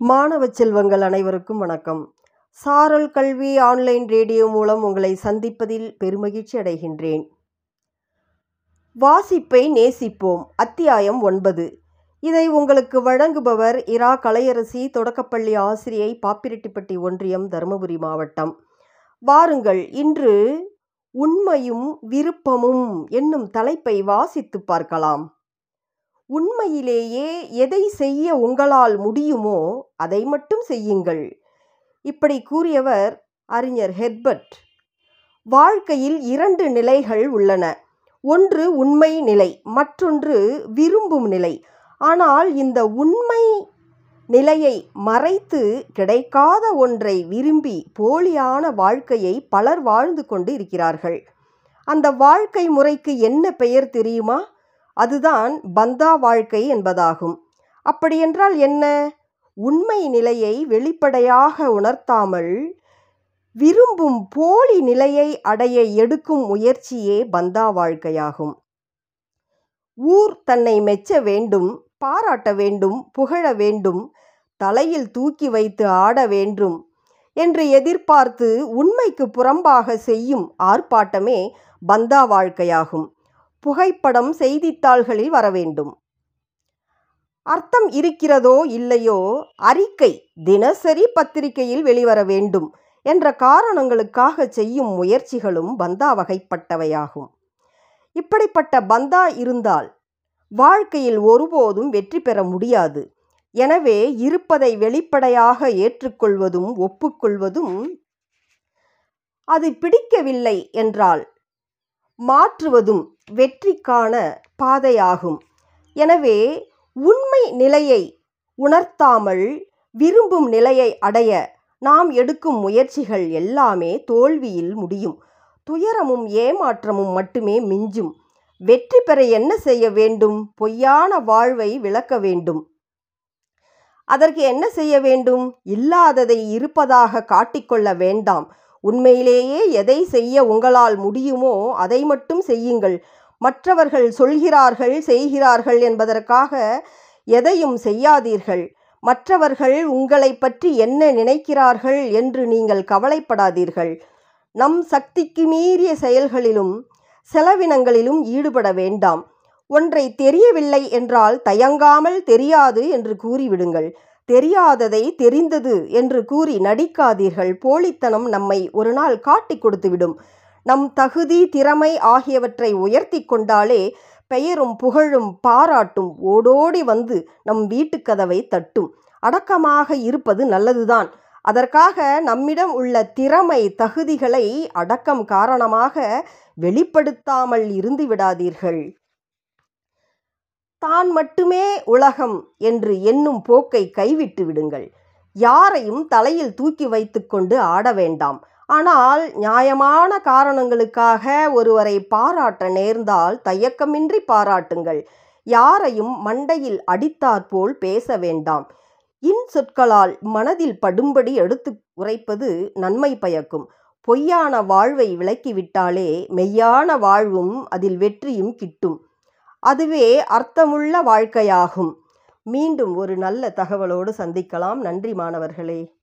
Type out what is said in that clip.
மாணவ செல்வங்கள் அனைவருக்கும் வணக்கம். சாரல் கல்வி ஆன்லைன் ரேடியோ மூலம் உங்களை சந்திப்பதில் பெருமகிழ்ச்சி அடைகின்றேன். வாசிப்பை நேசிப்போம். அத்தியாயம் ஒன்பது. இதை உங்களுக்கு வழங்குபவர் இரா கலையரசி தொடக்கப்பள்ளி ஆசிரியை பாப்பிரெட்டிப்பட்டி ஒன்றியம் தருமபுரி மாவட்டம். வாருங்கள் இன்று உண்மையும் விருப்பமும் என்னும் தலைப்பை வாசித்து பார்க்கலாம். உண்மையிலேயே எதை செய்ய உங்களால் முடியுமோ அதை மட்டும் செய்யுங்கள். இப்படி கூறியவர் அறிஞர் ஹெர்பர்ட் வாழ்க்கையில் இரண்டு நிலைகள் உள்ளன. ஒன்று உண்மை நிலை மற்றொன்று விரும்பும் நிலை. ஆனால் இந்த உண்மை நிலையை மறைத்து கிடைக்காத ஒன்றை விரும்பி போலியான வாழ்க்கையை பலர் வாழ்ந்து கொண்டு இருக்கிறார்கள் அந்த வாழ்க்கை முறைக்கு என்ன பெயர் தெரியுமா? அதுதான் பந்தா வாழ்க்கை என்பதாகும். அப்படியென்றால் என்ன? உண்மை நிலையை வெளிப்படையாக உணர்த்தாமல் விரும்பும் போலி நிலையை அடைய எடுக்கும் முயற்சியே பந்தா வாழ்க்கையாகும். ஊர் தன்னை மெச்ச வேண்டும் பாராட்ட வேண்டும் புகழ வேண்டும் தலையில் தூக்கி வைத்து ஆட வேண்டும் என்று எதிர்பார்த்து உண்மைக்கு புறம்பாக செய்யும் ஆர்ப்பாட்டமே பந்தா வாழ்க்கையாகும். புகைப்படம் செய்தித்தாள்களில் வர வேண்டும் அர்த்தம் இருக்கிறதோ இல்லையோ அறிக்கை தினசரி பத்திரிகையில் வெளிவர வேண்டும் என்ற காரணங்களுக்காக செய்யும் முயற்சிகளும் பந்தா வகைப்பட்டவையாகும். இப்படிப்பட்ட பந்தா இருந்தால் வாழ்க்கையில் ஒருபோதும் வெற்றி பெற முடியாது. எனவே இருப்பதை வெளிப்படையாக ஏற்றுக்கொள்வதும் ஒப்புக்கொள்வதும் அது பிடிக்கவில்லை என்றால் மாற்றுவதும் வெற்றிக்கான பாதையாகும். எனவே உண்மை நிலையை உணர்த்தாமல் விரும்பும் நிலையை அடைய நாம் எடுக்கும் முயற்சிகள் எல்லாமே தோல்வியில் முடியும். துயரமும் ஏமாற்றமும் மட்டுமே மிஞ்சும். வெற்றி பெற என்ன செய்ய வேண்டும்? பொய்யான வாழ்வை விளக்க வேண்டும். அதற்கு என்ன செய்ய வேண்டும்? இல்லாததை இருப்பதாக காட்டிக்கொள்ள வேண்டாம். உண்மையிலேயே எதை செய்ய உங்களால் முடியுமோ அதை மட்டும் செய்யுங்கள். மற்றவர்கள் சொல்கிறார்கள் செய்கிறார்கள் என்பதற்காக எதையும் செய்யாதீர்கள். மற்றவர்கள் உங்களை பற்றி என்ன நினைக்கிறார்கள் என்று நீங்கள் கவலைப்படாதீர்கள். நம் சக்திக்கு மீறிய செயல்களிலும் செலவினங்களிலும் ஈடுபட வேண்டாம். ஒன்றை தெரியவில்லை என்றால் தயங்காமல் தெரியாது என்று கூறிவிடுங்கள். தெரியாததை தெரிந்தது என்று கூறி நடிக்காதீர்கள். போலித்தனம் நம்மை ஒரு நாள் காட்டி கொடுத்துவிடும். நம் தகுதி திறமை ஆகியவற்றை உயர்த்தி கொண்டாலே பெயரும் புகழும் பாராட்டும் ஓடோடி வந்து நம் வீட்டுக்கதவை தட்டும். அடக்கமாக இருப்பது நல்லதுதான். அதற்காக நம்மிடம் உள்ள திறமை தகுதிகளை அடக்கம் காரணமாக வெளிப்படுத்தாமல் இருந்து விடாதீர்கள். தான் மட்டுமே உலகம் என்று எண்ணும் போக்கை கைவிட்டு விடுங்கள். யாரையும் தலையில் தூக்கி வைத்துக்கொண்டு ஆட வேண்டாம். ஆனால் நியாயமான காரணங்களுக்காக ஒருவரை பாராட்ட நேர்ந்தால் தயக்கமின்றி பாராட்டுங்கள். யாரையும் மண்டையில் அடித்தாற்போல் பேச வேண்டாம். இன் சொற்களால் மனதில் படும்படி எடுத்து உரைப்பது நன்மை பயக்கும். பொய்யான வாழ்வை விளக்கிவிட்டாலே மெய்யான வாழ்வும் அதில் வெற்றியும் கிட்டும். அதுவே அர்த்தமுள்ள வாழ்க்கையாகும். மீண்டும் ஒரு நல்ல தகவலோடு சந்திக்கலாம். நன்றி மாணவர்களே.